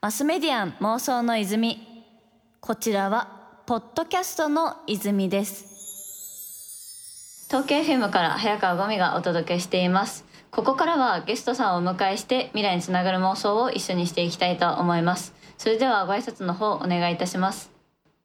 マスメディアン妄想の泉。こちらはポッドキャストの泉です。東京 FM から早川ゴミがお届けしています。ここからはゲストさんをお迎えして未来につながる妄想を一緒にしていきたいと思います。それではご挨拶の方お願いいたします。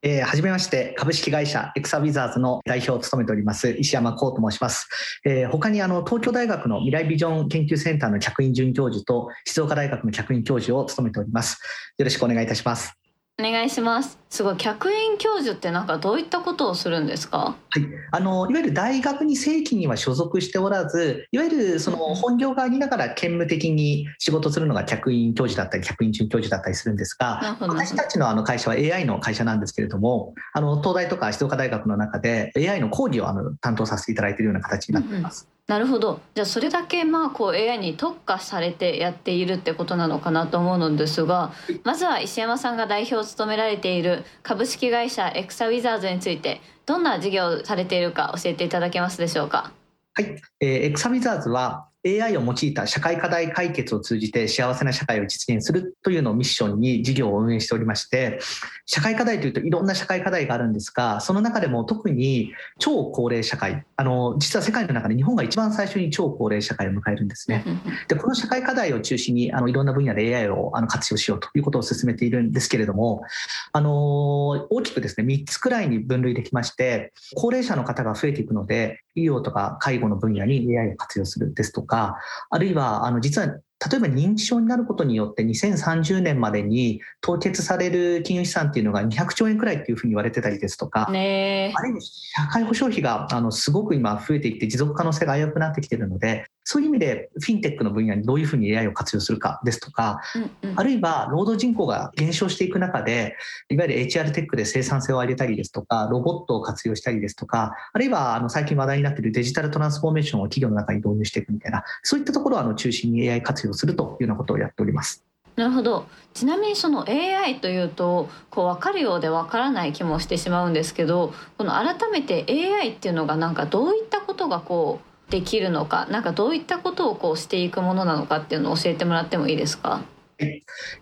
えー、はじめまして株式会社エクサウィザーズの代表を務めております石山幸と申します、えー、他にあの東京大学の未来ビジョン研究センターの客員准教授と静岡大学の客員教授を務めております。よろしくお願いいたします。お願いします。すごい客員教授ってなんかどういったことをするんですか？はい、あのいわゆる大学に正規には所属しておらず、いわゆるその本業がありながら兼務的に仕事するのが客員教授だったり客員准教授だったりするんですが、私たちのあの会社は AI の会社なんですけれども、あの東大とか静岡大学の中で AI の講義をあの担当させていただいているような形になっています。うんうんなるほど。じゃあそれだけまあこう AI に特化されてやっているってことなのかなと思うのですがまずは石山さんが代表を務められている株式会社エクサウィザーズについてどんな事業をされているか教えていただけますでしょうか？はい、えー、エクサウィザーズは AI を用いた社会課題解決を通じて幸せな社会を実現するというのをミッションに事業を運営しておりまして社会課題というといろんな社会課題があるんですがその中でも特に超高齢社会あの実は世界の中で日本が一番最初に超高齢社会を迎えるんですね。でこの社会課題を中心にあのいろんな分野で AI をあの活用しようということを進めているんですけれどもあの大きくですね3つくらいに分類できまして高齢者の方が増えていくので医療とか介護の分野に AI を活用するですとか、あるいは、あの、実は例えば認知症になることによって2030年までに凍結される金融資産っていうのが200兆円くらいっていうふうに言われてたりですとか、ね、あるいは社会保障費があのすごく今増えていって持続可能性が危うくなってきてるのでそういう意味でフィンテックの分野にどういうふうに AI を活用するかですとか、うんうん、あるいは労働人口が減少していく中でいわゆる HR テックで生産性を上げたりですとかロボットを活用したりですとかあるいはあの最近話題になっているデジタルトランスフォーメーションを企業の中に導入していくみたいなそういったところをあの中心に AI 活用するというようなことをやっております。なるほどちなみにその AI というとこう分かるようで分からない気もしてしまうんですけどこの改めて AI っていうのがなんかどういったことがこうできるのかなんかどういったことをこうしていくものなのかっていうのを教えてもらってもいいですか？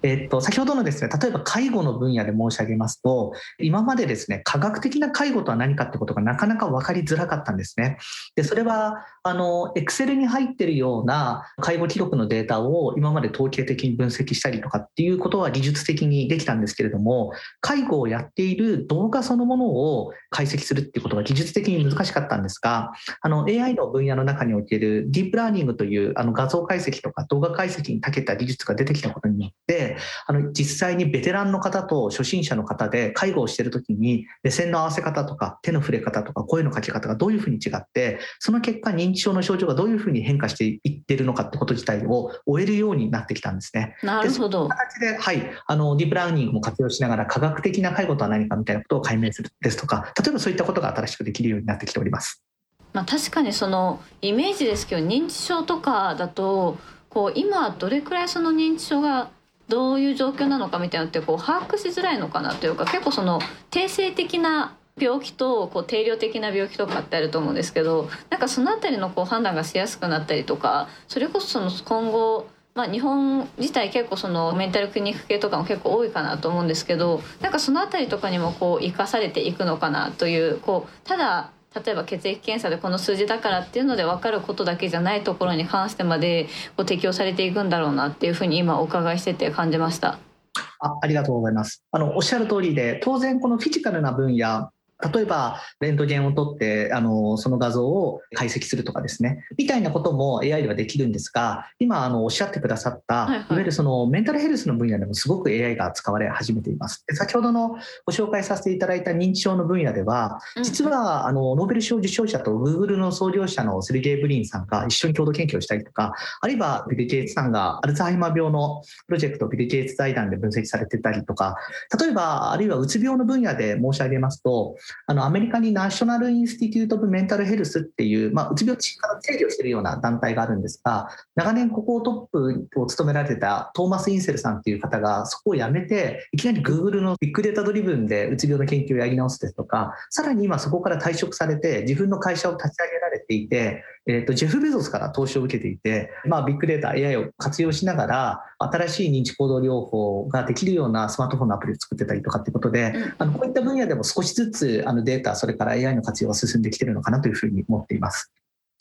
えっと、先ほどのですね、例えば介護の分野で申し上げますと、今までですね、科学的な介護とは何かってことがなかなか分かりづらかったんですね。で、それは、あの、エクセルに入ってるような介護記録のデータを今まで統計的に分析したりとかっていうことは技術的にできたんですけれども、介護をやっている動画そのものを解析するっていうことが技術的に難しかったんですが、あの、AI の分野の中におけるディープラーニングというあの画像解析とか動画解析に長けた技術が出てきたことによってあの実際にベテランの方と初心者の方で介護をしている時に目線の合わせ方とか手の触れ方とか声のかけ方がどういうふうに違ってその結果人認知症の症状がどういうふうに変化していってるのかってこと自体を終えるようになってきたんですね。なるほど。形で、はい、あのディープラーニングも活用しながら科学的な介護とは何かみたいなことを解明するですとか例えばそういったことが新しくできるようになってきております。まあ、確かにそのイメージですけど認知症とかだとこう今どれくらいその認知症がどういう状況なのかみたいなのってこう把握しづらいのかなというか結構その定性的な病気とこう定量的な病気とかってあると思うんですけどなんかその辺りのこう判断がしやすくなったりとかそれこそその今後まあ、日本自体結構そのメンタルクリニック系とかも結構多いかなと思うんですけどなんかその辺りとかにもこう生かされていくのかなというこうただ例えば血液検査でこの数字だからっていうので分かることだけじゃないところに関してまでこう適用されていくんだろうなっていうふうに今お伺いしてて感じました。あありがとうございます。あのおっしゃる通りで当然このフィジカルな分野例えば、レントゲンを取って、あの、その画像を解析するとかですね、みたいなことも AI ではできるんですが、今、あの、おっしゃってくださった、はいはい、いわゆるそのメンタルヘルスの分野でもすごく AI が使われ始めています。で先ほどのご紹介させていただいた認知症の分野では、実は、あの、ノーベル賞受賞者と Google の創業者のセルゲイ・ブリンさんが一緒に共同研究をしたりとか、あるいはビル・ゲイツさんがアルツハイマー病のプロジェクトビル・ゲイツ財団で分析されてたりとか、例えば、あるいはうつ病の分野で申し上げますと、あの、アメリカに National Institute of Mental Health っていう、まあ、うつ病治から制御しているような団体があるんですが、長年ここをトップを務められてたトーマス・インセルさんっていう方がそこを辞めて、いきなり Google のビッグデータ driven でうつ病の研究をやり直すですとか、さらに今そこから退職されて自分の会社を立ち上げられていて、えーと、ジェフ・ベゾスから投資を受けていて、まあ、ビッグデータ AI を活用しながら新しい認知行動療法ができるようなスマートフォンのアプリを作ってたりとかっていうことで、あのこういった分野でも少しずつあのデータそれから AI の活用が進んできてるのかなというふうに思っています。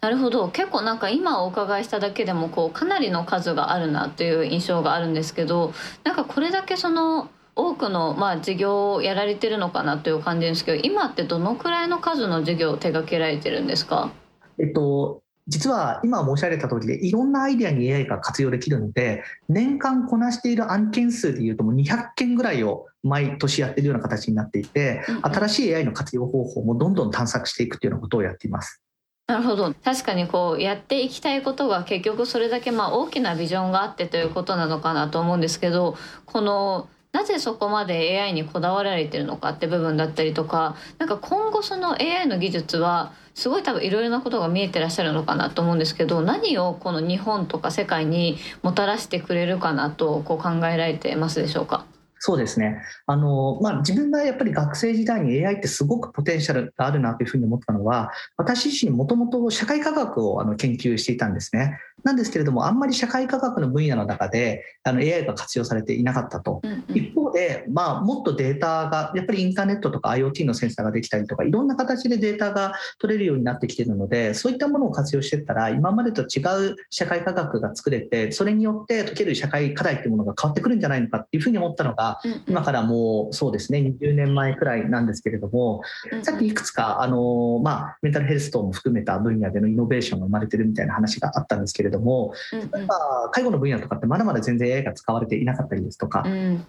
なるほど。結構なんか今お伺いしただけでもこうかなりの数があるなという印象があるんですけどなんかこれだけその多くのまあ事業をやられてるのかなという感じですけど今ってどのくらいの数の事業を手掛けられてるんですか？えっと実は今申し上げた通りでいろんなアイデアに AI が活用できるので年間こなしている案件数でいうともう200件ぐらいを毎年やってるような形になっていて、新しい AI の活用方法もどんどん探索していくというようなことをやっています。なるほど確かにこうやっていきたいことが結局それだけまあ大きなビジョンがあってということなのかなと思うんですけどこのなぜそこまで AI にこだわられてるのかって部分だったりとかなんか今後その AI の技術はすごい多分いろいろなことが見えてらっしゃるのかなと思うんですけど何をこの日本とか世界にもたらしてくれるかなとこう考えられてますでしょうか？そうですね。あの、まあ、自分がやっぱり学生時代に AI ってすごくポテンシャルがあるなというふうに思ったのは、私自身もともと社会科学をあの研究していたんですね。なんですけれども、あんまり社会科学の分野の中であの AI が活用されていなかったと。うんうん、一方で、まあ、もっとデータが、やっぱりインターネットとか IoT のセンサーができたりとか、いろんな形でデータが取れるようになってきているので、そういったものを活用していったら、今までと違う社会科学が作れて、それによって解ける社会課題っていうものが変わってくるんじゃないのかっていうふうに思ったのが、今からもうそうですね、20年前くらいなんですけれども、さっきいくつか、あの、まあ、メンタルヘルス等も含めた分野でのイノベーションが生まれてるみたいな話があったんですけれども、例えば介護の分野とかってまだまだ全然 AI が使われていなかったりですとか、うん、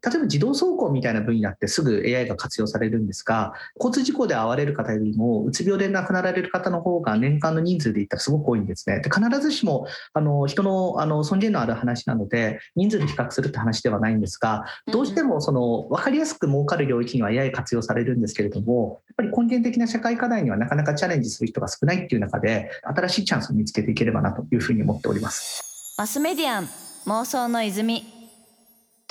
で例えば自動走行みたいな分野ってすぐ AI が活用されるんですが交通事故で遭われる方よりもうつ病で亡くなられる方の方が年間の人数で言ったらすごく多いんですね。で必ずしもあの人のあの尊厳のある話なので人数で比較するって話ではないんですがどうしてもその分かりやすく儲かる領域には AI 活用されるんですけれどもやっぱり根源的な社会課題にはなかなかチャレンジする人が少ないっていう中で新しいチャンスを見つけていければなというふうに思っております。マスメディアン妄想の泉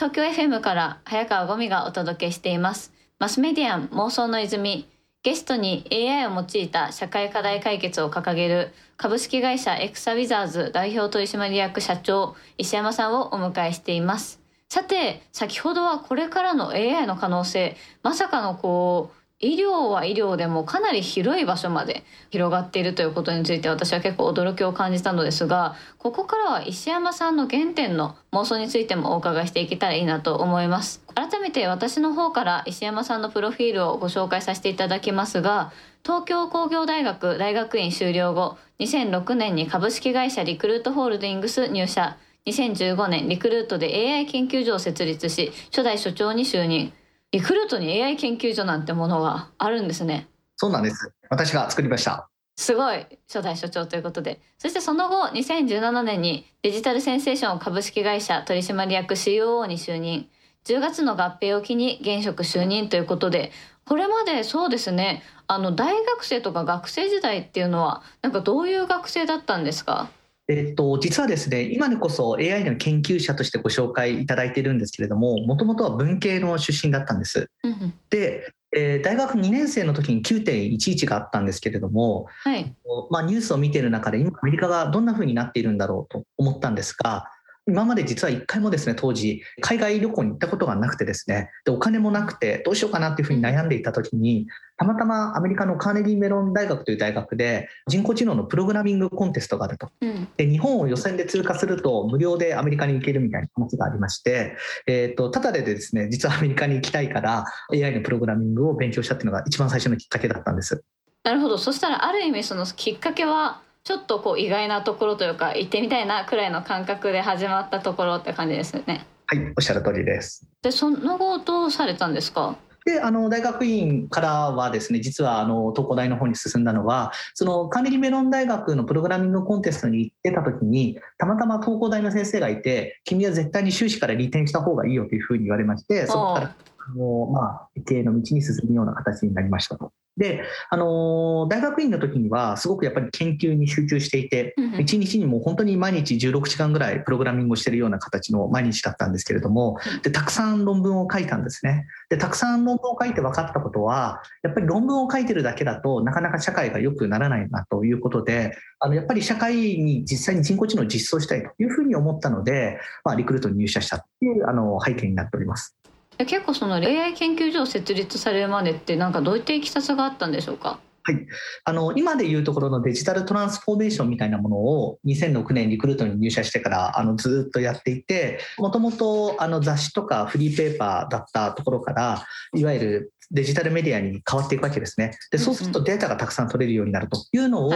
東京 FM から早川ゴミがお届けしています。マスメディアン妄想の泉。ゲストに AI を用いた社会課題解決を掲げる株式会社エクサウィザーズ代表取締役社長石山さんをお迎えしています。さて先ほどはこれからの AI の可能性まさかのこう医療は医療でもかなり広い場所まで広がっているということについて私は結構驚きを感じたのですがここからは石山さんの原点の妄想についてもお伺いしていけたらいいなと思います。改めて私の方から石山さんのプロフィールをご紹介させていただきますが東京工業大学大学院修了後2006年に株式会社リクルートホールディングス入社。2015年リクルートで AI 研究所を設立し初代所長に就任。リクルートに AI 研究所なんてものがあるんですね。そうなんです。私が作りました。すごい初代所長ということでそしてその後2017年にデジタルセンセーション株式会社取締役 COO に就任10月の合併を機に現職就任ということでこれまでそうですねあの大学生とか学生時代っていうのはなんかどういう学生だったんですか？えっと、実はですね、今でこそ AI の研究者としてご紹介いただいているんですけれども、もともとは文系の出身だったんです。うんうん、で、えー、大学2年生の時に9.11があったんですけれども、はい、まあ、ニュースを見ている中で今アメリカがどんなふうになっているんだろうと思ったんですが今まで実は1回もですね当時海外旅行に行ったことがなくてですねでお金もなくてどうしようかなっていうふうに悩んでいた時にたまたまアメリカのカーネギーメロン大学という大学で人工知能のプログラミングコンテストがあると、うん、で日本を予選で通過すると無料でアメリカに行けるみたいな話がありまして、えーと、ただでですね実はアメリカに行きたいから AI のプログラミングを勉強したっていうのが一番最初のきっかけだったんです。なるほど。そしたらある意味そのきっかけはちょっとこう意外なところというか行ってみたいなくらいの感覚で始まったところって感じですよね。はい、おっしゃる通りです。で、その後どうされたんですか？であの大学院からはですね実はあの東工大の方に進んだのはそのカーネギーメロン大学のプログラミングコンテストに行ってた時にたまたま東工大の先生がいて君は絶対に修士から利点した方がいいよというふうに言われましてそこからあの、まあ、理系の道に進むような形になりましたと。で、あの大学院の時にはすごくやっぱり研究に集中していて、1日にもう本当に毎日16時間ぐらいプログラミングをしてるような形の毎日だったんですけれども、でたくさん論文を書いたんですね。でたくさん論文を書いて分かったことは、やっぱり論文を書いてるだけだとなかなか社会が良くならないなということで、あのやっぱり社会に実際に人工知能を実装したいというふうに思ったので、まあ、リクルートに入社したっていうあの背景になっております。結構その AI 研究所を設立されるまでってなんかどういったいきさつがあったんでしょうか？はい、あの今でいうところのデジタルトランスフォーメーションみたいなものを2006年リクルートに入社してからあのずっとやっていてもともと雑誌とかフリーペーパーだったところからいわゆるデジタルメディアに変わっていくわけですね。でそうするとデータがたくさん取れるようになるというのを、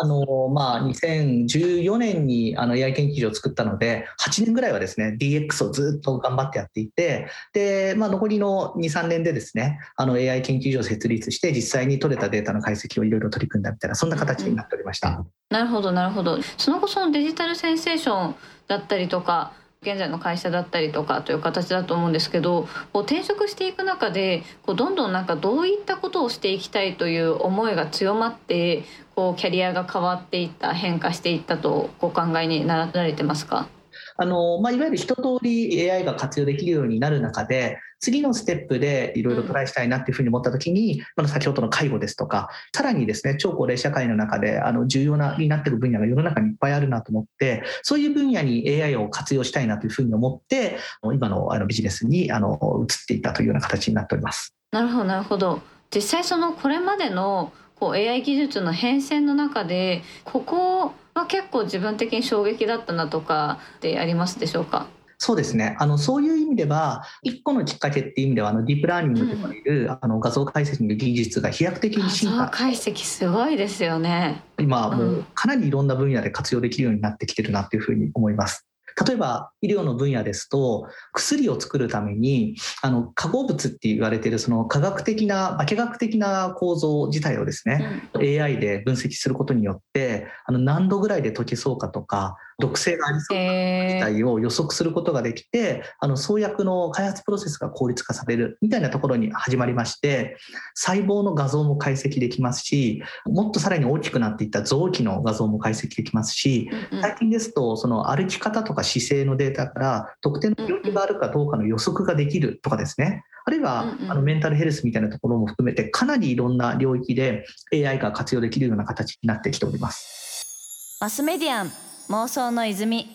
あのまあ、2014年にあの AI 研究所を作ったので8年ぐらいはですね DX をずっと頑張ってやっていてで、まあ、残りの23年でですねあの AI 研究所を設立して実際に取れたデータの解析をいろいろ取り組んだみたいなそんな形になっておりました。なるほどなるほどその後そのデジタルセンセーションだったりとか現在の会社だったりとかという形だと思うんですけどこう転職していく中でこうどんどんなんかどういったことをしていきたいという思いが強まってこうキャリアが変わっていった変化していったとお考えになられてますか？あのまあ、いわゆる一通り AI が活用できるようになる中で次のステップでいろいろトライしたいなっていうふうに思った時に、うん、先ほどの介護ですとかさらにですね超高齢社会の中であの重要なになっている分野が世の中にいっぱいあるなと思ってそういう分野に AI を活用したいなというふうに思って今のあのビジネスにあの移っていったというような形になっております。なるほどなるほど。実際そのこれまでのこう AI 技術の変遷の中でここは結構自分的に衝撃だったなとかってありますでしょうか？そうですね。あのそういう意味では1個のきっかけっていう意味ではあのディープラーニングと呼ばれる、うん、あの画像解析の技術が飛躍的に進化。解析すごいですよね。今もうかなりいろんな分野で活用できるようになってきてるなっていうふうに思います。例えば医療の分野ですと薬を作るためにあの化合物って言われているその科学的な化学的な構造自体をですね、うん、AI で分析することによってあの何度ぐらいで溶けそうかとか毒性がありそうな自体を予測することができて、あの創薬の開発プロセスが効率化されるみたいなところに始まりまして細胞の画像も解析できますしもっとさらに大きくなっていった臓器の画像も解析できますし最近ですとその歩き方とか姿勢のデータから特定の病気があるかどうかの予測ができるとかですね。あるいはあのメンタルヘルスみたいなところも含めてかなりいろんな領域で AI が活用できるような形になってきております。マスメディアン妄想の泉。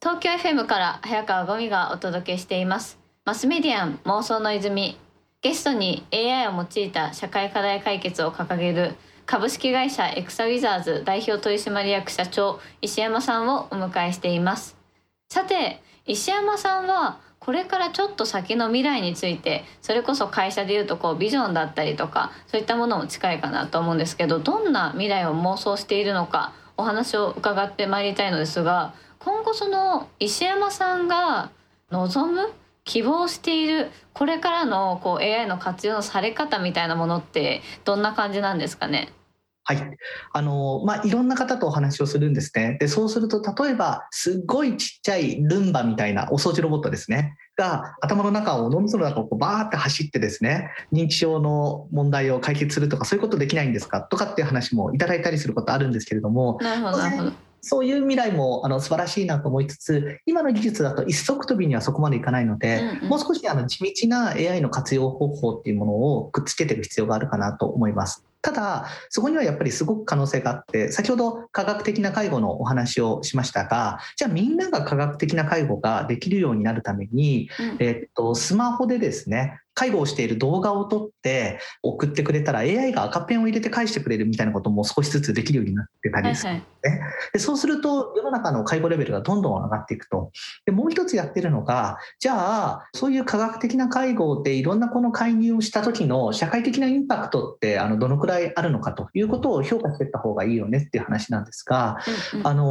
東京 FM から早川ゴミがお届けしています。マスメディアン妄想の泉。ゲストに AI を用いた社会課題解決を掲げる株式会社エクサウィザーズ代表取締役社長石山さんをお迎えしています。さて石山さんはこれからちょっと先の未来についてそれこそ会社でいうとこうビジョンだったりとかそういったものも近いかなと思うんですけどどんな未来を妄想しているのかお話を伺ってまいりたいのですが今後その石山さんが望む希望しているこれからのこう AI の活用のされ方みたいなものってどんな感じなんですかね？はい。あの、まあ、いろんな方とお話をするんですね。で、そうすると、例えば、すっごいちっちゃいルンバみたいなお掃除ロボットですね。が、頭の中を、脳みその中をこうバーって走ってですね、認知症の問題を解決するとか、そういうことできないんですか？とかっていう話もいただいたりすることあるんですけれども。なるほど、なるほど。そういう未来もあの素晴らしいなと思いつつ、今の技術だと一足飛びにはそこまでいかないので、うんうん、もう少しあの地道な AI の活用方法っていうものをくっつけていく必要があるかなと思います。ただ、そこにはやっぱりすごく可能性があって、先ほど科学的な介護のお話をしましたが、じゃあみんなが科学的な介護ができるようになるために、うん、えっと、スマホでですね、介護をしている動画を撮って送ってくれたら AI が赤ペンを入れて返してくれるみたいなことも少しずつできるようになってたりする、ね、はいはい、でそうすると世の中の介護レベルがどんどん上がっていくと。でもう一つやってるのがじゃあそういう科学的な介護でいろんなこの介入をした時の社会的なインパクトってあのどのくらいあるのかということを評価していった方がいいよねっていう話なんですが、うんうん、あの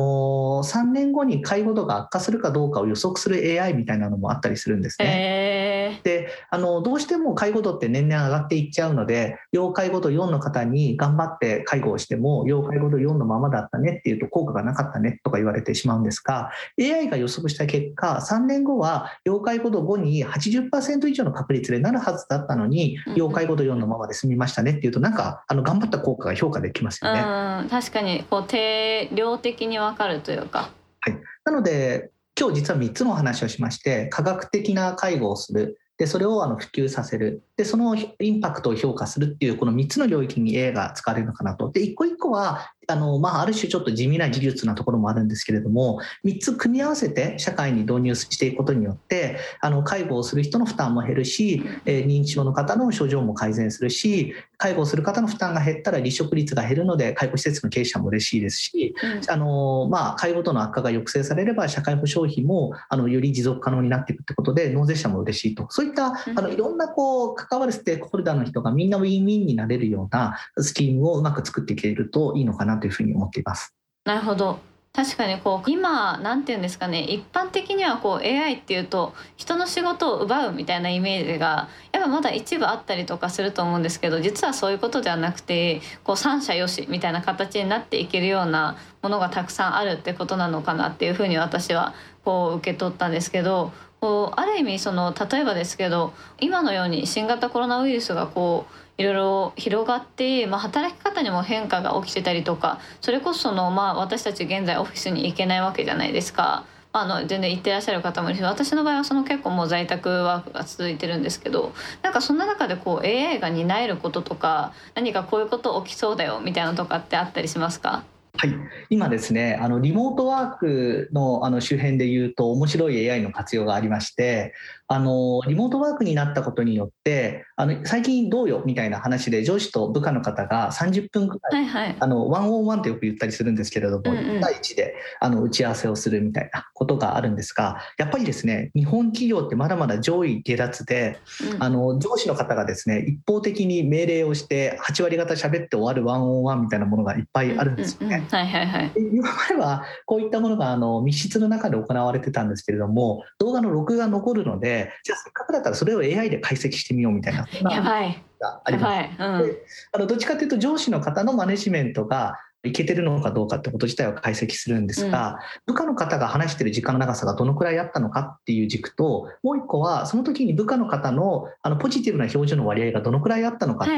3年後に介護度が悪化するかどうかを予測する AI みたいなのもあったりするんですね。であのどうしても介護度って年々上がっていっちゃうので要介護度4の方に頑張って介護をしても要介護度4のままだったねっていうと効果がなかったねとか言われてしまうんですが AI が予測した結果3年後は要介護度5に80%以上の確率でなるはずだったのに要介護度4のままで済みましたねっていうとなんかあの頑張った効果が評価できますよね。うん確かにこう定量的に分かるというか。はい、なので今日実は3つのお話をしまして科学的な介護をするでそれをあの普及させる。でそのインパクトを評価するっていうこの3つの領域に AI が使われるのかなと。で一個一個はあの、まあ、ある種ちょっと地味な技術なところもあるんですけれども3つ組み合わせて社会に導入していくことによってあの介護をする人の負担も減るし、えー、認知症の方の症状も改善するし介護をする方の負担が減ったら離職率が減るので介護施設の経営者も嬉しいですし、うん、あのまあ、介護との悪化が抑制されれば社会保障費もあのより持続可能になっていくってことで納税者も嬉しいと。そういったあのいろんなこう関わるステークホルダーの人がみんなウィンウィンになれるようなスキームをうまく作っていけるといいのかなというふうに思っています。なるほど確かにこう今なんて言うんですかね一般的にはこう AI っていうと人の仕事を奪うみたいなイメージがやっぱまだ一部あったりとかすると思うんですけど実はそういうことではなくてこう三者よしみたいな形になっていけるようなものがたくさんあるってことなのかなっていうふうに私はこう受け取ったんですけどこうある意味その例えばですけど今のように新型コロナウイルスがこういろいろ広がって、まあ、働き方にも変化が起きてたりとかそれこその、まあ、私たち現在オフィスに行けないわけじゃないですか。あの全然行ってらっしゃる方もいるし私の場合はその結構もう在宅ワークが続いてるんですけどなんかそんな中でこう AI が担えることとか何かこういうこと起きそうだよみたいなのとかってあったりしますか？はい、今ですねあのリモートワークのあの周辺でいうと面白い AI の活用がありましてあのリモートワークになったことによってあの最近どうよみたいな話で上司と部下の方が30分くらい、はいはい、あのワンオンワンってよく言ったりするんですけれども、うんうん、1対1であの打ち合わせをするみたいなことがあるんですがやっぱりですね日本企業ってまだまだ上位下脱で、うん、あの上司の方がですね一方的に命令をして8割方喋って終わるワンオンワンみたいなものがいっぱいあるんですよね。はいはいはい、今まではこういったものがあの密室の中で行われてたんですけれども動画の録画残るのでじゃあせっかくだったらそれを AI で解析してみようみたいなやばい。あります。うん、であのどっちかというと上司の方のマネジメントがいけてるのかどうかってこと自体を解析するんですが、うん、部下の方が話してる時間の長さがどのくらいあったのかっていう軸ともう一個はその時に部下の方のあのポジティブな表情の割合がどのくらいあったのかって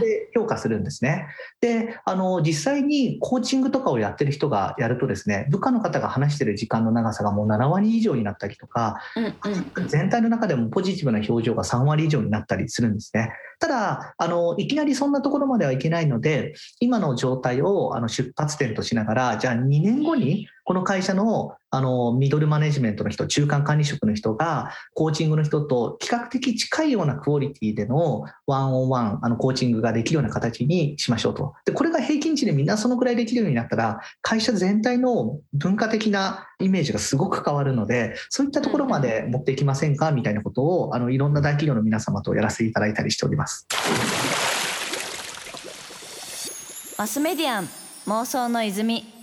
で評価するんですね。であの実際にコーチングとかをやってる人がやるとですね部下の方が話してる時間の長さがもう7割以上になったりとか、うんうん、全体の中でもポジティブな表情が3割以上になったりするんですね。ただあのいきなりそんなところまではいけないので今の状態をあの出発点としながらじゃあ2年後にこの会社のあのミドルマネジメントの人中間管理職の人がコーチングの人と比較的近いようなクオリティでのワンオンワンあのコーチングができるような形にしましょうと。でこれが平均値でみんなそのくらいできるようになったら会社全体の文化的なイメージがすごく変わるのでそういったところまで持っていきませんかみたいなことをあのいろんな大企業の皆様とやらせていただいたりしております。マスメディアン妄想の泉